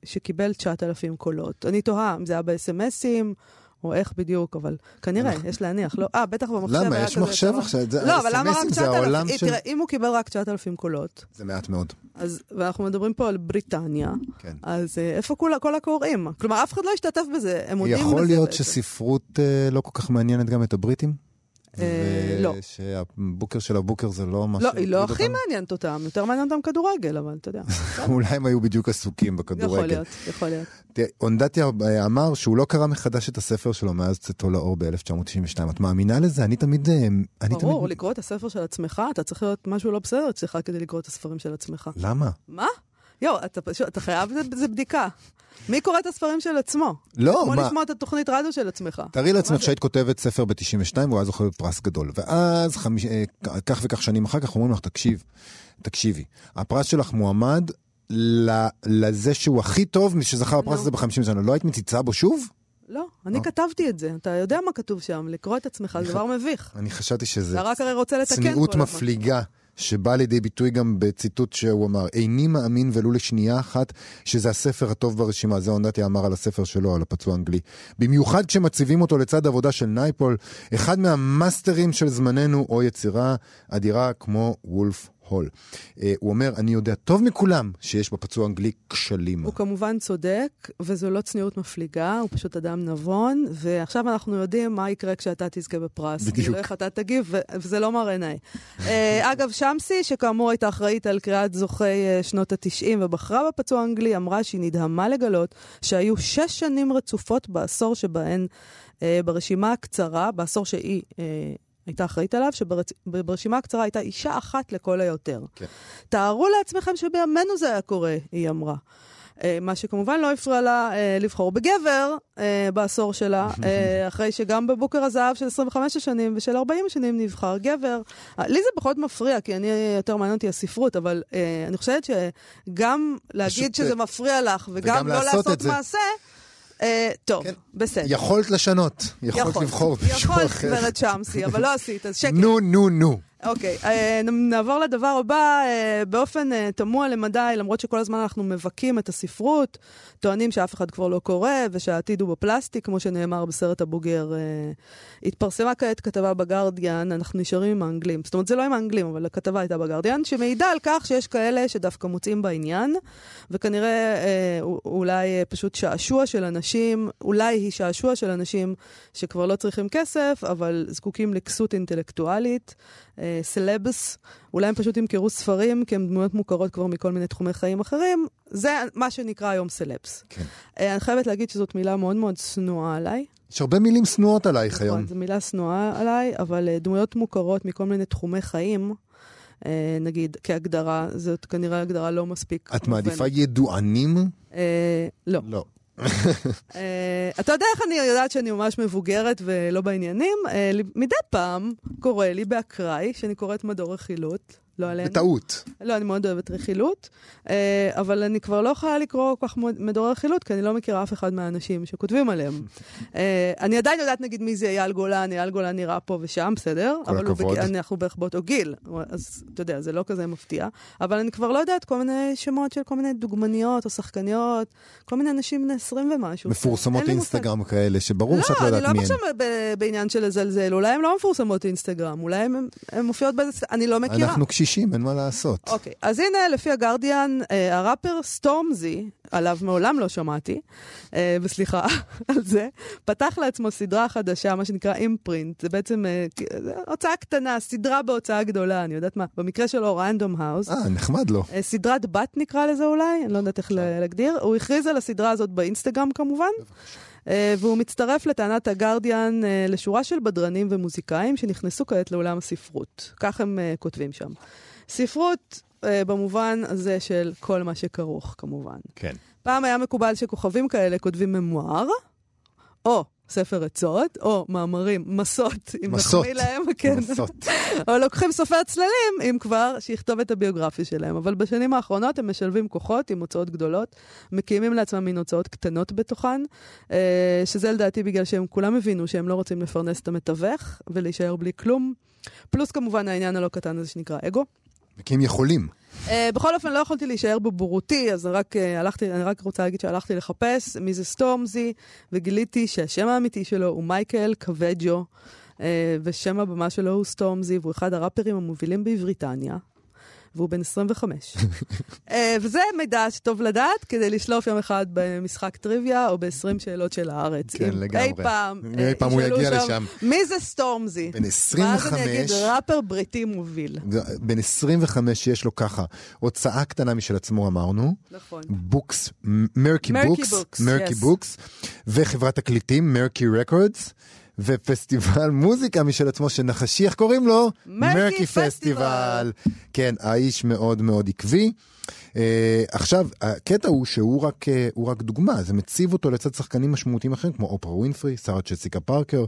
שקיבל 9,000 קולות. אני תוהה אם זה היה בסמסים. או איך בדיוק, אבל כנראה, יש להניח. לא, אה, בטח במחשב למה? יש מחשב עכשיו? לא, אבל למה רק 9,000? תראה, אם הוא קיבל רק 9,000 קולות... זה מעט מאוד. אז, ואנחנו מדברים פה על בריטניה, כן. אז איפה כל, כל הקוראים? כלומר, אף אחד לא השתתף בזה, הם מודים בזה יכול להיות שספרות לא כל כך מעניינת גם את הבריטים? לא. ושהבוקר של הבוקר זה לא מה לא, היא לא הכי מעניינת אותם, יותר מעניין אותם כדורגל, אבל אתה יודע. אולי הם היו בדיוק עסוקים בכדורגל. יכול להיות, יכול להיות. אונדטיה אמר שהוא לא קרא מחדש את הספר שלו מאז צאתו לאור ב-1992. את מאמינה לזה? אני תמיד... ברור, לקרוא את הספר של עצמך, אתה צריך להיות משהו לא בסדר אצלך כדי לקרוא את הספרים של עצמך. למה? מה? יואו, אתה פשוט, אתה חייב, זה בדיקה. מי קורא את הספרים של עצמו? לא, כמו מה? לשמוע את התוכנית רדיו של עצמך. תארי לעצמך שהיית כותבת ספר ב-92 והוא היה זוכה בפרס גדול. ואז חמיש... כך וכך שנים אחר כך אומרים לך, תקשיב, תקשיבי, הפרס שלך מועמד לזה שהוא הכי טוב משזכה בפרס הזה ב-50 שנה. לא היית מציצה בו שוב? לא, אני כתבתי את זה. אתה יודע מה כתוב שם, לקרוא את עצמך זה דבר מביך. אני חשבתי שזה צניעות מפליגה. שבא לידי ביטוי גם בציטוט שהוא אמר, איני מאמין ולו לשנייה אחת שזה הספר הטוב ברשימה. זה אונדטי אמר על הספר שלו, על הפצוע האנגלי. במיוחד כשמציבים אותו לצד עבודה של נייפול, אחד מהמאסטרים של זמננו, או יצירה אדירה כמו וולף הול. Uh, הוא אומר, אני יודע טוב מכולם שיש בפצוע האנגלי כשלים. הוא כמובן צודק, וזו לא צניעות מפליגה, הוא פשוט אדם נבון, ועכשיו אנחנו יודעים מה יקרה כשאתה תזכה בפרס. בדיוק. כאילו איך אתה תגיב, וזה לא מראה uh, אגב, שמסי, שכאמור הייתה אחראית על קריאת זוכי uh, שנות ה-90 ובחרה בפצוע האנגלי, אמרה שהיא נדהמה לגלות שהיו שש שנים רצופות בעשור שבהן, uh, ברשימה הקצרה, בעשור שהיא... Uh, הייתה אחראית עליו, שברשימה הקצרה הייתה אישה אחת לכל היותר. כן. תארו לעצמכם שבימינו זה היה קורה, היא אמרה. אה, מה שכמובן לא הפריע לה אה, לבחור בגבר אה, בעשור שלה, אחרי שגם בבוקר הזהב של 25 השנים ושל 40 השנים נבחר גבר. לי זה פחות מפריע, כי אני, יותר מעניין אותי הספרות, אבל אני חושבת שגם להגיד שזה מפריע לך וגם לא לעשות מעשה, טוב, כן. בסדר. יכולת לשנות, יכולת לבחור מישהו אחר. יכולת, גברת שמסי, אבל לא עשית, אז שקט. נו, נו, נו. אוקיי, אה, נעבור לדבר הבא. אה, באופן אה, תמוה למדי, למרות שכל הזמן אנחנו מבכים את הספרות, טוענים שאף אחד כבר לא קורא ושהעתיד הוא בפלסטיק, כמו שנאמר בסרט הבוגר. התפרסמה כעת כתבה בגרדיאן, אנחנו נשארים עם האנגלים. זאת אומרת, זה לא עם האנגלים, אבל הכתבה הייתה בגרדיאן, שמעידה על כך שיש כאלה שדווקא מוצאים בעניין, וכנראה אולי פשוט שעשוע של אנשים, אולי היא שעשוע של אנשים שכבר לא צריכים כסף, אבל זקוקים לכסות אינטלקטואלית. סלבס, אולי הם פשוט ימכרו ספרים, כי הם דמויות מוכרות כבר מכל מיני תחומי חיים אחרים. זה מה שנקרא היום סלבס. כן. אה, אני חייבת להגיד שזאת מילה מאוד מאוד שנואה עליי. יש הרבה מילים שנואות עלייך נכון, היום. זו מילה שנואה עליי, אבל אה, דמויות מוכרות מכל מיני תחומי חיים, אה, נגיד, כהגדרה, זאת כנראה הגדרה לא מספיק. את מעדיפה ידוענים? לא. לא. אה, אתה יודע איך אני יודעת שאני ממש מבוגרת ולא בעניינים? אה, מדי פעם קורה לי באקראי, שאני קוראת מדור רכילות. לא עלינו. בטעות. לא, אני מאוד אוהבת רכילות, אה, אבל אני כבר לא יכולה לקרוא כל כך מדור רכילות, כי אני לא מכירה אף אחד מהאנשים שכותבים עליהם. אה, אני עדיין יודעת, נגיד, מי זה אייל גולן, אייל גולן נראה פה ושם, בסדר? כל הכבוד. אבל אנחנו בערך באותו גיל, אז אתה יודע, זה לא כזה מפתיע. אבל אני כבר לא יודעת כל מיני שמות של כל מיני דוגמניות או שחקניות, כל מיני אנשים בני 20 ומשהו. מפורסמות אינסטגרם כאלה, שברור שאת לא יודעת מי הן. לא, אני לא עכשיו בעניין של לזלזל, אולי הן לא מפורסמות אינסטגרם, אולי הן מופיעות באיזה... אני לא מכירה. אנחנו קשישים, אין מה לעשות. אוקיי, okay. אז הנה, לפי הגרדיאן, אה, הראפר סטורמזי, עליו מעולם לא שמעתי, אה, וסליחה על זה, פתח לעצמו סדרה חדשה, מה שנקרא imprint. זה בעצם אה, הוצאה קטנה, סדרה בהוצאה גדולה, אני יודעת מה, במקרה שלו רנדום האוס. אה, נחמד לו. סדרת בת נקרא לזה אולי, אני לא יודעת איך להגדיר. הוא הכריז על הסדרה הזאת באינסטגרם כמובן. Uh, והוא מצטרף לטענת הגרדיאן uh, לשורה של בדרנים ומוזיקאים שנכנסו כעת לעולם הספרות. כך הם uh, כותבים שם. ספרות אה, במובן הזה של כל מה שכרוך, כמובן. כן. פעם היה מקובל שכוכבים כאלה כותבים ממואר, או ספר עצות, או מאמרים, מסות, אם נחמיא להם, כן. מסות. או לוקחים סופר צללים, אם כבר, שיכתוב את הביוגרפיה שלהם. אבל בשנים האחרונות הם משלבים כוחות עם הוצאות גדולות, מקימים לעצמם מין הוצאות קטנות בתוכן, אה, שזה לדעתי בגלל שהם כולם הבינו שהם לא רוצים לפרנס את המתווך ולהישאר בלי כלום. פלוס כמובן העניין הלא קטן הזה שנקרא אגו. כי הם יכולים. Uh, בכל אופן, לא יכולתי להישאר בבורותי, אז רק, uh, הלכתי, אני רק רוצה להגיד שהלכתי לחפש מי זה סטורמזי, וגיליתי שהשם האמיתי שלו הוא מייקל קווג'ו, uh, ושם הבמה שלו הוא סטורמזי, והוא אחד הראפרים המובילים בבריטניה. והוא בן 25. uh, אה, וזה מידע שטוב לדעת כדי לשלוף יום אחד במשחק טריוויה או ב-20 שאלות של הארץ. כן, לגמרי. אי פעם, אי פעם הוא יגיע שם, לשם. מי זה סטורמזי? בן 25... ואז אני אגיד, ראפר בריטי מוביל. בן 25 יש לו ככה, הוצאה קטנה משל עצמו אמרנו. נכון. בוקס, מרקי Books. מרקי Books. וחברת תקליטים, מרקי Records. ופסטיבל מוזיקה משל עצמו, שנחשי, איך קוראים לו? מרקי Festival. כן, האיש מאוד מאוד עקבי. Uh, עכשיו, הקטע הוא שהוא רק, uh, רק דוגמה, זה מציב אותו לצד שחקנים משמעותיים אחרים, כמו אופרה ווינפרי, שרה ג'סיקה פארקר,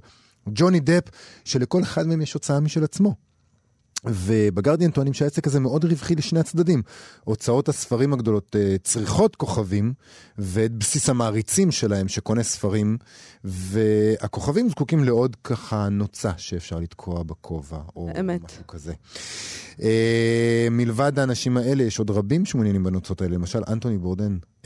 ג'וני דפ, שלכל אחד מהם יש הוצאה משל עצמו. ובגרדיאן טוענים שהעסק הזה מאוד רווחי לשני הצדדים. הוצאות הספרים הגדולות uh, צריכות כוכבים, ואת בסיס המעריצים שלהם שקונה ספרים, והכוכבים זקוקים לעוד ככה נוצה שאפשר לתקוע בכובע, או אמת. משהו כזה. Uh, מלבד האנשים האלה, יש עוד רבים שמעוניינים בנוצות האלה, למשל אנטוני בורדן, uh,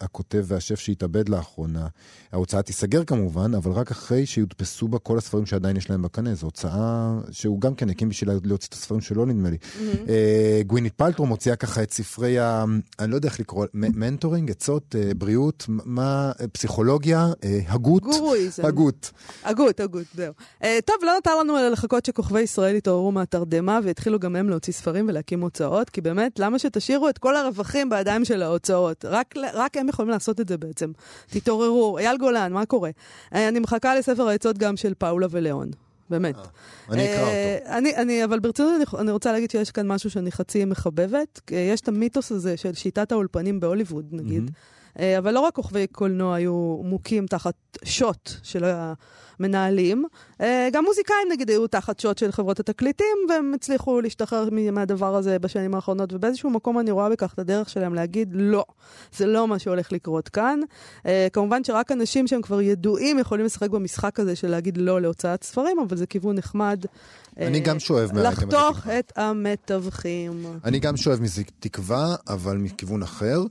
הכותב והשף שהתאבד לאחרונה. ההוצאה תיסגר כמובן, אבל רק אחרי שיודפסו בה כל הספרים שעדיין יש להם בקנה. זו הוצאה שהוא גם כן הקים בשביל להוציא את הספרים שלו, נדמה לי. Mm-hmm. Uh, גווינית פלטרו מוציאה ככה את ספרי ה... אני לא יודע איך לקרוא, מנטורינג, עצות, uh, בריאות, מה, פסיכולוגיה, uh, הגות. גורואיזם. הגות. הגות, הגות, זהו. Uh, טוב, לא נותר לנו אלא לחכות שכוכבי ישראל יתעוררו מהתרדמה והתחילו גם הם להוציא ספרים ולהקים הוצאות, כי באמת, למה שתשאירו את כל הרווחים בידיים של ההוצאות? רק, רק הם יכולים לעשות את זה בעצם. תתעוררו. אייל גולן, מה קורה? Uh, אני מחכה לספר העצות גם של פאולה וליאון. באמת. אני אקרא אותו. אני, אני, אבל ברצינות אני, אני רוצה להגיד שיש כאן משהו שאני חצי מחבבת. יש את המיתוס הזה של שיטת האולפנים בהוליווד, נגיד. Mm-hmm. אבל לא רק כוכבי קולנוע היו מוכים תחת שוט של מנהלים. אה, גם מוזיקאים נגיד היו תחת שוט של חברות התקליטים, והם הצליחו להשתחרר מהדבר הזה בשנים האחרונות, ובאיזשהו מקום אני רואה בכך את הדרך שלהם להגיד, לא, זה לא מה שהולך לקרות כאן. אה, כמובן שרק אנשים שהם כבר ידועים יכולים לשחק במשחק הזה של להגיד לא להוצאת ספרים, אבל זה כיוון נחמד. אני גם שואב מהאייטם הזה. לחתוך את המתווכים. אני גם שואב מזה תקווה, אבל מכיוון אחר.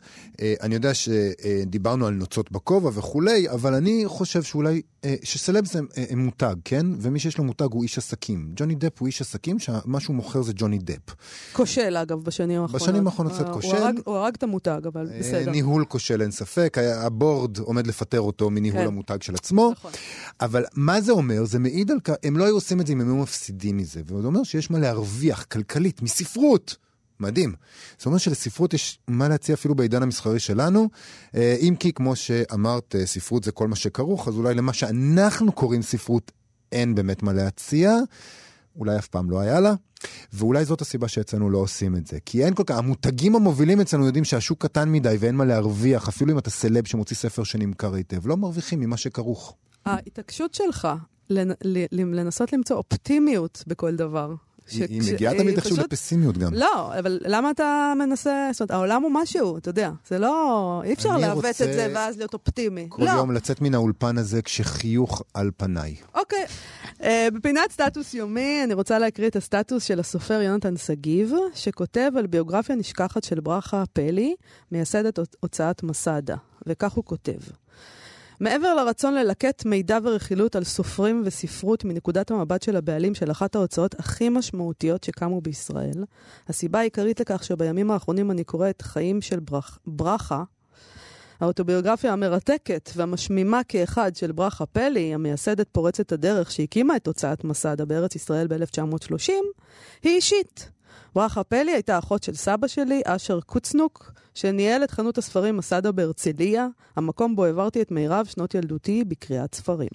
אה, אני יודע שדיברנו על נוצות בכובע וכולי, אבל אני חושב שאולי, שסלב זה מותג, כן? ומי שיש לו מותג הוא איש עסקים. ג'וני דפ הוא איש עסקים, שמה שהוא מוכר זה ג'וני דפ. כושל, אגב, בשנים האחרונות. בשנים האחרונות קצת כושל. הוא הרג, את המותג, אבל אה, בסדר. ניהול כושל, אין ספק. הבורד עומד לפטר אותו מניהול כן. המותג של עצמו. נכון. אבל מה זה אומר? זה מעיד על כך, הם לא היו עושים את זה אם הם היו מפסידים מזה. וזה אומר שיש מה להרוויח כלכלית מספרות. מדהים. זאת אומרת שלספרות יש מה להציע אפילו בעידן המסחרי שלנו, אה, אם כי כמו שאמרת, אה, ספרות זה כל מה שכרוך, אז אולי למה שאנחנו קוראים ספרות אין באמת מה להציע, אולי אף פעם לא היה לה, ואולי זאת הסיבה שאצלנו לא עושים את זה. כי אין כל כך, המותגים המובילים אצלנו יודעים שהשוק קטן מדי ואין מה להרוויח, אפילו אם אתה סלב שמוציא ספר שנמכר היטב, לא מרוויחים ממה שכרוך. ההתעקשות שלך לנסות למצוא אופטימיות בכל דבר, ש... היא מגיעה תמיד איכשהו פשוט... לפסימיות גם. לא, אבל למה אתה מנסה, זאת אומרת, העולם הוא משהו, אתה יודע, זה לא, אי אפשר לעוות רוצה... את זה ואז להיות אופטימי. כל לא. יום לצאת מן האולפן הזה כשחיוך על פניי. אוקיי, uh, בפינת סטטוס יומי, אני רוצה להקריא את הסטטוס של הסופר יונתן שגיב, שכותב על ביוגרפיה נשכחת של ברכה פלי, מייסדת הוצאת מסדה, וכך הוא כותב. מעבר לרצון ללקט מידע ורכילות על סופרים וספרות מנקודת המבט של הבעלים של אחת ההוצאות הכי משמעותיות שקמו בישראל, הסיבה העיקרית לכך שבימים האחרונים אני קוראת חיים של ברח, ברכה, האוטוביוגרפיה המרתקת והמשמימה כאחד של ברכה פלי, המייסדת פורצת הדרך שהקימה את הוצאת מסדה בארץ ישראל ב-1930, היא אישית. ברכה פלי הייתה אחות של סבא שלי, אשר קוצנוק, שניהל את חנות הספרים מסדה בהרצליה, המקום בו העברתי את מירב שנות ילדותי בקריאת ספרים.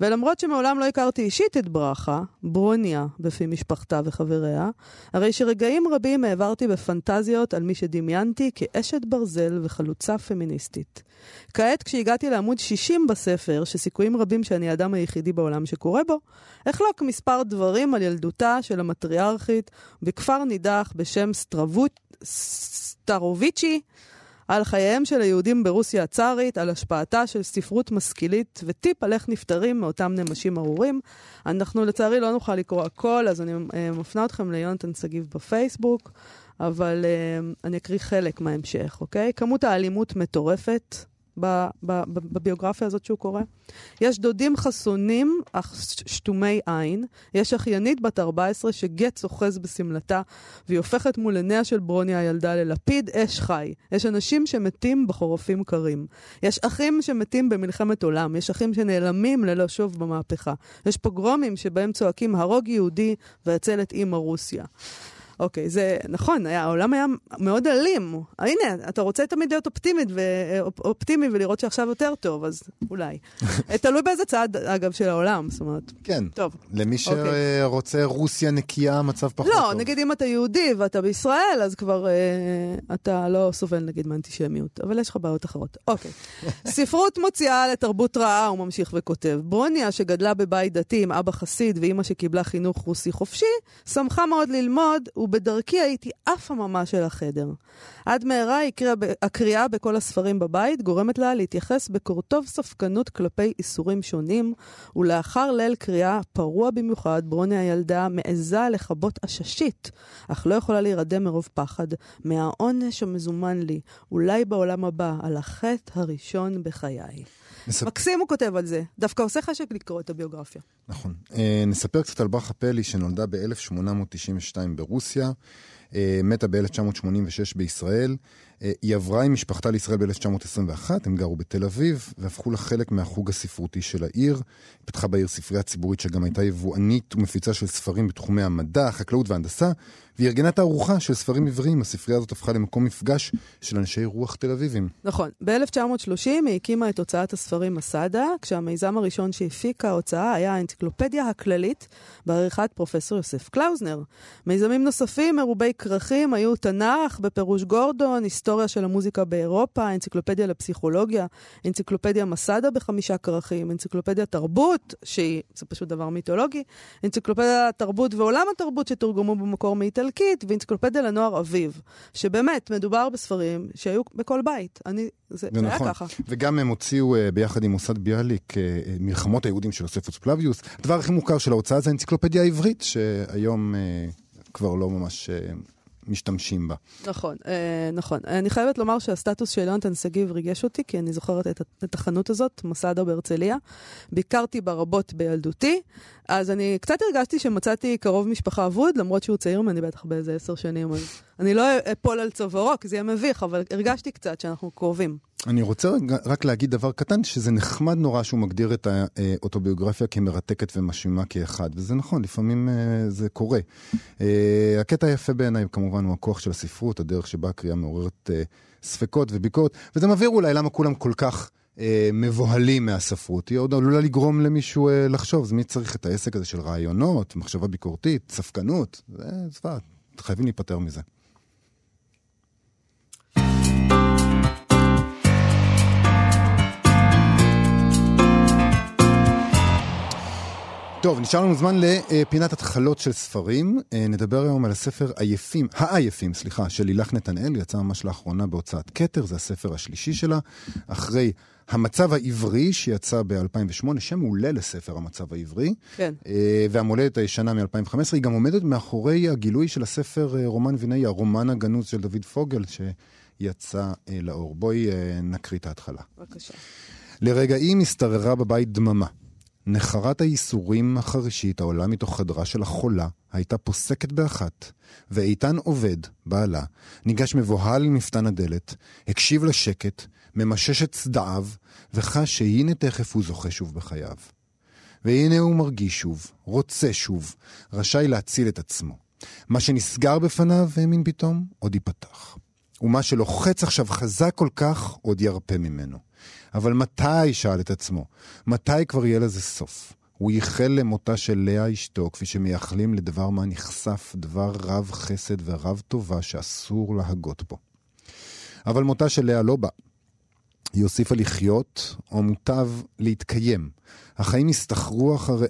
ולמרות שמעולם לא הכרתי אישית את ברכה, ברוניה בפי משפחתה וחבריה, הרי שרגעים רבים העברתי בפנטזיות על מי שדמיינתי כאשת ברזל וחלוצה פמיניסטית. כעת, כשהגעתי לעמוד 60 בספר, שסיכויים רבים שאני האדם היחידי בעולם שקורא בו, אחלוק מספר דברים על ילדותה של המטריארכית בכפר נידח בשם סטרבות... סטרוביצ'י, על חייהם של היהודים ברוסיה הצארית, על השפעתה של ספרות משכילית וטיפ על איך נפטרים מאותם נמשים ארורים. אנחנו לצערי לא נוכל לקרוא הכל, אז אני uh, מפנה אתכם ליונתן שגיב בפייסבוק, אבל uh, אני אקריא חלק מההמשך, אוקיי? כמות האלימות מטורפת. בביוגרפיה הזאת שהוא קורא. יש דודים חסונים, אך שתומי עין. יש אחיינית בת 14 שגט אוחז בשמלתה, והיא הופכת מול עיניה של ברוניה הילדה ללפיד אש חי. יש אנשים שמתים בחורפים קרים. יש אחים שמתים במלחמת עולם. יש אחים שנעלמים ללא שוב במהפכה. יש פוגרומים שבהם צועקים הרוג יהודי והצל את אימא רוסיה. אוקיי, זה נכון, היה, העולם היה מאוד אלים. הנה, אתה רוצה תמיד להיות אופטימית ואופטימי ולראות שעכשיו יותר טוב, אז אולי. תלוי באיזה צד, אגב, של העולם, זאת אומרת. כן. טוב. למי אוקיי. שרוצה רוסיה נקייה, מצב פחות לא, טוב. לא, נגיד אם אתה יהודי ואתה בישראל, אז כבר אה, אתה לא סובל נגיד מאנטישמיות, אבל יש לך בעיות אחרות. אוקיי. ספרות מוציאה לתרבות רעה, הוא ממשיך וכותב. ברוניה, שגדלה בבית דתי עם אבא חסיד ואימא שקיבלה חינוך רוסי חופשי, שמחה מאוד ללמוד, ובדרכי הייתי עפה ממש אל החדר. עד מהרה הקריאה בכל הספרים בבית גורמת לה להתייחס בקורטוב ספקנות כלפי איסורים שונים, ולאחר ליל קריאה פרוע במיוחד, ברוני הילדה מעיזה לכבות עששית, אך לא יכולה להירדם מרוב פחד מהעונש המזומן לי, אולי בעולם הבא, על החטא הראשון בחיי. נספ... מקסים הוא כותב על זה. דווקא עושה חשק לקרוא את הביוגרפיה. נכון. אה, נספר קצת על ברכה פלי, שנולדה ב-1892 ברוסיה. מתה ב-1986 בישראל. אה, היא עברה עם משפחתה לישראל ב-1921, הם גרו בתל אביב, והפכו לה חלק מהחוג הספרותי של העיר. היא פתחה בעיר ספרייה ציבורית שגם הייתה יבואנית ומפיצה של ספרים בתחומי המדע, החקלאות וההנדסה, והיא ארגנה תערוכה של ספרים עבריים. הספרייה הזאת הפכה למקום מפגש של אנשי רוח תל אביבים. נכון. ב-1930 היא הקימה את הוצאת הספרים מסדה, כשהמיזם הראשון שהפיקה ההוצאה היה האנציקלופדיה הכללית, בעריכת פרופסור יוסף קלאוזנר. מיזמים נוספים מרובי כרכים היו תנ"ך בפירוש גורדון, היסטוריה של המוזיקה באירופה, אנציקלופדיה לפסיכולוגיה, אנציקלופדיה מסדה בחמישה כרכים, אנציקלופדיה תרבות, שהיא, זה פשוט דבר מיתולוגי, אנציקלופדיה תרבות ועולם התרבות שתורגמו במקור מאיטלקית, ואנציקלופדיה לנוער אביב. שבאמת, מדובר בספרים שהיו בכל בית. אני, זה, זה היה ככה. וגם הם הוציאו uh, ביחד עם מוסד ביאליק uh, מלחמות היהודים של יוספוס פלביוס. הדבר הכי מוכר של ההוצאה זה האנציקלופדיה העברית, שהיום כבר לא ממש... משתמשים בה. נכון, אה, נכון. אני חייבת לומר שהסטטוס של יונתן שגיב ריגש אותי, כי אני זוכרת את, החנות הזאת, מסעדה בהרצליה. ביקרתי בה רבות בילדותי, אז אני קצת הרגשתי שמצאתי קרוב משפחה אבוד, למרות שהוא צעיר ממני בטח באיזה עשר שנים, אני לא אפול על צווארו, כי זה יהיה מביך, אבל הרגשתי קצת שאנחנו קרובים. אני רוצה רק להגיד דבר קטן, שזה נחמד נורא שהוא מגדיר את האוטוביוגרפיה כמרתקת ומשמימה כאחד, וזה נכון, לפעמים אה, זה קורה. אה, הקטע היפה בעיניי כמובן הוא הכוח של הספרות, הדרך שבה הקריאה מעוררת אה, ספקות וביקורת, וזה מבהיר אולי למה כולם כל כך... מבוהלים מהספרות, היא עוד עלולה לגרום למישהו לחשוב, אז מי צריך את העסק הזה של רעיונות, מחשבה ביקורתית, ספקנות? זה זוועת, חייבים להיפטר מזה. טוב, נשאר לנו זמן לפינת התחלות של ספרים. אה, נדבר היום על הספר עייפים, העייפים, סליחה, של לילך נתנאל, יצא ממש לאחרונה בהוצאת כתר, זה הספר השלישי שלה, אחרי המצב העברי, שיצא ב-2008, שם מעולה לספר המצב העברי. כן. אה, והמולדת הישנה מ-2015, היא גם עומדת מאחורי הגילוי של הספר אה, רומן וינאי, הרומן הגנוז של דוד פוגל, שיצא לאור. בואי נקריא את ההתחלה. בבקשה. לרגעים השתררה בבית דממה. נחרת הייסורים החרישית העולה מתוך חדרה של החולה הייתה פוסקת באחת, ואיתן עובד, בעלה, ניגש מבוהל למפתן הדלת, הקשיב לשקט, ממשש את צדעיו, וחש שהנה תכף הוא זוכה שוב בחייו. והנה הוא מרגיש שוב, רוצה שוב, רשאי להציל את עצמו. מה שנסגר בפניו האמין פתאום, עוד ייפתח. ומה שלוחץ עכשיו חזק כל כך, עוד ירפה ממנו. אבל מתי, שאל את עצמו, מתי כבר יהיה לזה סוף? הוא ייחל למותה של לאה אשתו, כפי שמייחלים לדבר מה נחשף, דבר רב חסד ורב טובה שאסור להגות בו. אבל מותה של לאה לא בא. היא הוסיפה לחיות, או מוטב להתקיים. החיים הסתחרו אחרי,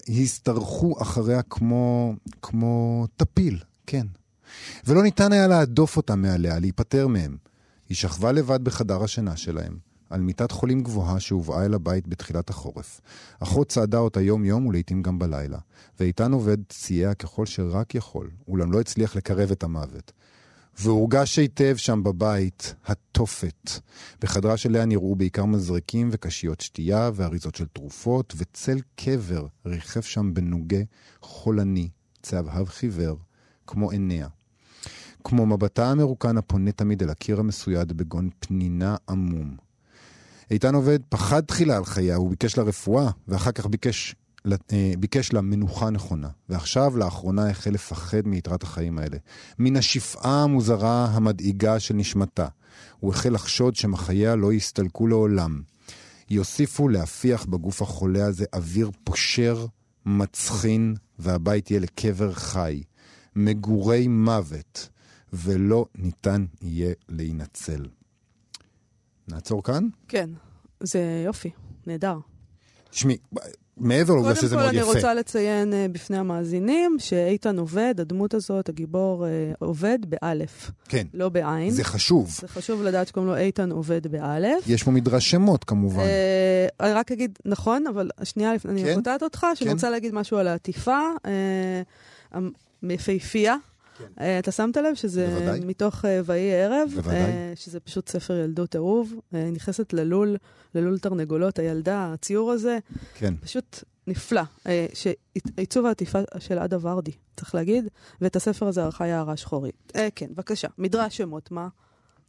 אחריה כמו, כמו טפיל, כן. ולא ניתן היה להדוף אותה מעליה, להיפטר מהם. היא שכבה לבד בחדר השינה שלהם. על מיטת חולים גבוהה שהובאה אל הבית בתחילת החורף. אחות צעדה אותה יום-יום ולעיתים גם בלילה, ואיתן עובד סייע ככל שרק יכול, אולם לא הצליח לקרב את המוות. והורגש היטב שם בבית התופת. בחדרה שליה נראו בעיקר מזרקים וקשיות שתייה ואריזות של תרופות, וצל קבר ריחף שם בנוגה חולני, צהבהב חיוור, כמו עיניה. כמו מבטה המרוקן הפונה תמיד אל הקיר המסויד בגון פנינה עמום. איתן עובד פחד תחילה על חייה, הוא ביקש לה רפואה, ואחר כך ביקש, אה, ביקש לה מנוחה נכונה. ועכשיו, לאחרונה, החל לפחד מיתרת החיים האלה. מן השפעה המוזרה המדאיגה של נשמתה. הוא החל לחשוד שמחייה לא יסתלקו לעולם. יוסיפו להפיח בגוף החולה הזה אוויר פושר, מצחין, והבית יהיה לקבר חי. מגורי מוות, ולא ניתן יהיה להינצל. נעצור כאן? כן, זה יופי, נהדר. תשמעי, מעבר לעובדה שזה מאוד יפה. קודם כל אני רוצה לציין uh, בפני המאזינים שאיתן עובד, הדמות הזאת, הגיבור, uh, עובד באלף. כן. לא בעין. זה חשוב. זה חשוב לדעת שקוראים לו איתן עובד באלף. יש פה מדרש שמות כמובן. Uh, אני רק אגיד, נכון, אבל שנייה לפני, כן? אני קוטעת אותך, שאני כן? רוצה להגיד משהו על העטיפה. Uh, היפהפייה. כן. אתה שמת לב שזה בוודאי. מתוך ויהי ערב, בוודאי. שזה פשוט ספר ילדות אהוב. נכנסת ללול, ללול תרנגולות, הילדה, הציור הזה, כן. פשוט נפלא. שעיצוב העטיפה של עדה ורדי, צריך להגיד, ואת הספר הזה ערכה יערה שחורית. כן, בבקשה, מדרש שמות, מה?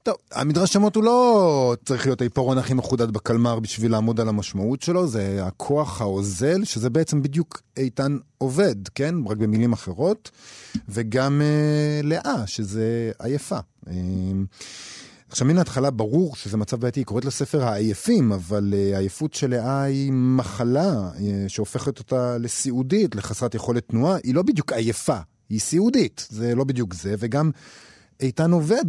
טוב, המדרש שמות הוא לא צריך להיות העיפרון הכי מחודד בקלמר בשביל לעמוד על המשמעות שלו, זה הכוח האוזל, שזה בעצם בדיוק איתן עובד, כן? רק במילים אחרות, וגם אה, לאה, שזה עייפה. אה, עכשיו, מן ההתחלה ברור שזה מצב בעייתי, היא קוראת לספר העייפים, אבל uh, העייפות של לאה היא מחלה uh, שהופכת אותה לסיעודית, לחסרת יכולת תנועה. היא לא בדיוק עייפה, היא סיעודית, זה לא בדיוק זה, וגם איתן עובד,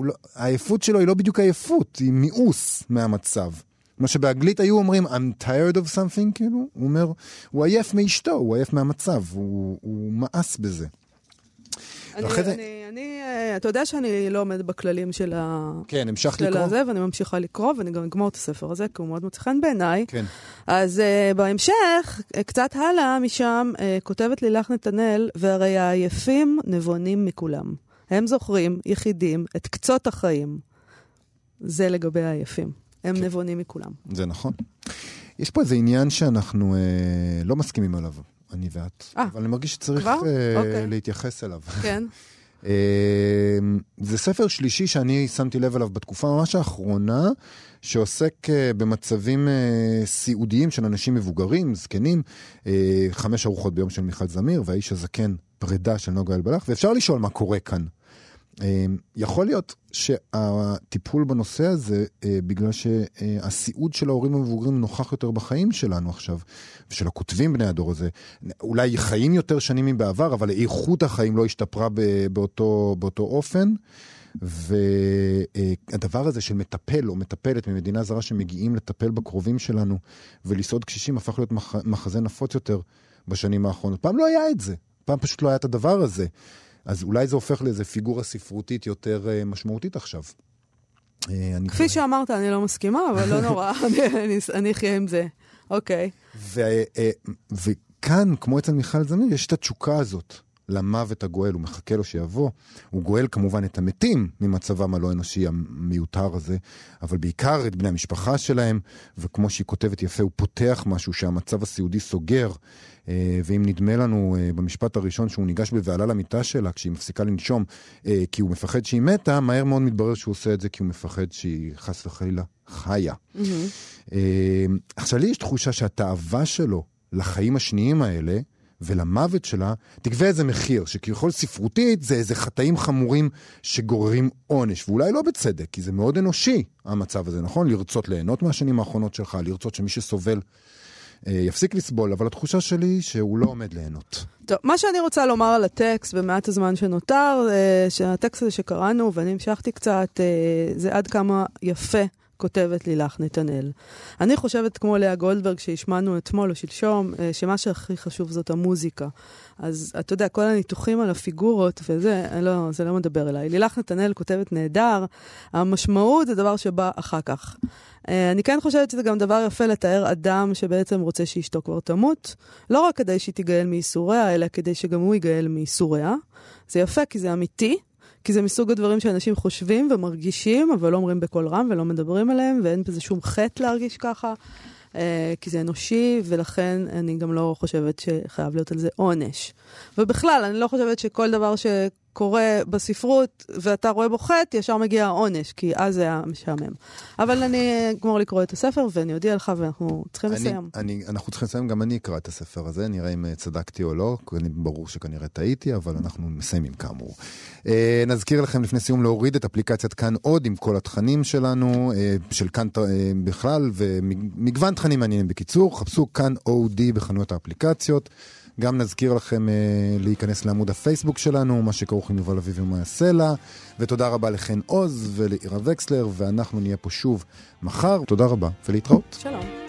לא, העייפות שלו היא לא בדיוק עייפות, היא מיאוס מהמצב. כמו שבאנגלית היו אומרים, I'm tired of something, כאילו, הוא אומר, הוא עייף מאשתו, הוא עייף מהמצב, הוא, הוא מאס בזה. אני, אני, זה... אני, אני, אה, אתה יודע שאני לא עומדת בכללים של ה... כן, המשכת לקרוא? הזה, ואני ממשיכה לקרוא, ואני גם אגמור את הספר הזה, כי הוא מאוד מוצא חן בעיניי. כן. אז uh, בהמשך, קצת הלאה משם, uh, כותבת לילך נתנאל, והרי העייפים נבונים מכולם. הם זוכרים, יחידים, את קצות החיים. זה לגבי העייפים. הם כן. נבונים מכולם. זה נכון. יש פה איזה עניין שאנחנו אה, לא מסכימים עליו, אני ואת. 아, אבל אני מרגיש שצריך אה, אוקיי. להתייחס אליו. כן. אה, זה ספר שלישי שאני שמתי לב אליו בתקופה ממש האחרונה, שעוסק אה, במצבים אה, סיעודיים של אנשים מבוגרים, זקנים, אה, חמש ארוחות ביום של מיכל זמיר, והאיש הזקן, פרידה של נוגה אלבלח, ואפשר לשאול מה קורה כאן. אמ, יכול להיות שהטיפול בנושא הזה, אה, בגלל שהסיעוד של ההורים המבוגרים נוכח יותר בחיים שלנו עכשיו, ושל הכותבים בני הדור הזה, אולי חיים יותר שנים מבעבר, אבל איכות החיים לא השתפרה באותו, באותו אופן. והדבר הזה של מטפל או מטפלת ממדינה זרה שמגיעים לטפל בקרובים שלנו ולסעוד קשישים הפך להיות מחזה נפוץ יותר בשנים האחרונות. פעם לא היה את זה, פעם פשוט לא היה את הדבר הזה. אז אולי זה הופך לאיזה פיגורה ספרותית יותר uh, משמעותית עכשיו. Uh, כפי. שאמרת, אני לא מסכימה, אבל לא נורא, אני אחיה עם זה. אוקיי. uh, וכאן, כמו אצל מיכל זמיר, יש את התשוקה הזאת. למוות הגואל, הוא מחכה לו שיבוא. הוא גואל כמובן את המתים ממצבם הלא אנושי המיותר הזה, אבל בעיקר את בני המשפחה שלהם, וכמו שהיא כותבת יפה, הוא פותח משהו שהמצב הסיעודי סוגר. אה, ואם נדמה לנו אה, במשפט הראשון שהוא ניגש בבהלה למיטה שלה כשהיא מפסיקה לנשום אה, כי הוא מפחד שהיא מתה, מהר מאוד מתברר שהוא עושה את זה כי הוא מפחד שהיא חס וחלילה חיה. Mm-hmm. עכשיו לי יש תחושה שהתאווה שלו לחיים השניים האלה, ולמוות שלה, תגבה איזה מחיר, שכביכול ספרותית זה איזה חטאים חמורים שגוררים עונש, ואולי לא בצדק, כי זה מאוד אנושי, המצב הזה, נכון? לרצות ליהנות מהשנים האחרונות שלך, לרצות שמי שסובל אה, יפסיק לסבול, אבל התחושה שלי שהוא לא עומד ליהנות. טוב, מה שאני רוצה לומר על הטקסט במעט הזמן שנותר, אה, שהטקסט הזה שקראנו, ואני המשכתי קצת, אה, זה עד כמה יפה. כותבת לילך נתנאל. אני חושבת, כמו לאה גולדברג, שהשמענו אתמול או שלשום, שמה שהכי חשוב זאת המוזיקה. אז אתה יודע, כל הניתוחים על הפיגורות וזה, לא, זה לא מדבר אליי. לילך נתנאל כותבת נהדר, המשמעות זה דבר שבא אחר כך. אה, אני כן חושבת שזה גם דבר יפה לתאר אדם שבעצם רוצה שאשתו כבר תמות, לא רק כדי שהיא תיגאל מייסוריה, אלא כדי שגם הוא ייגאל מייסוריה. זה יפה כי זה אמיתי, כי זה מסוג הדברים שאנשים חושבים ומרגישים, אבל לא אומרים בקול רם ולא מדברים עליהם, ואין בזה שום חטא להרגיש ככה. אה, כי זה אנושי, ולכן אני גם לא חושבת שחייב להיות על זה עונש. ובכלל, אני לא חושבת שכל דבר ש... קורה בספרות ואתה רואה בו חטא, ישר מגיע העונש, כי אז זה היה משעמם. אבל אני אגמור לקרוא את הספר ואני אודיע לך ואנחנו צריכים אני, לסיים. אני, אנחנו צריכים לסיים, גם אני אקרא את הספר הזה, נראה אם אה, צדקתי או לא, ברור שכנראה טעיתי, אבל אנחנו מסיימים כאמור. אה, נזכיר לכם לפני סיום להוריד את אפליקציית כאן עוד עם כל התכנים שלנו, אה, של כאן אה, בכלל, ומגוון תכנים מעניינים בקיצור, חפשו כאן אודי בחנויות האפליקציות. גם נזכיר לכם אה, להיכנס לעמוד הפייסבוק שלנו, מה שכרוך עם יובל אביבי ומאי הסלע. ותודה רבה לחן עוז ולעירה וקסלר, ואנחנו נהיה פה שוב מחר. תודה רבה ולהתראות. שלום.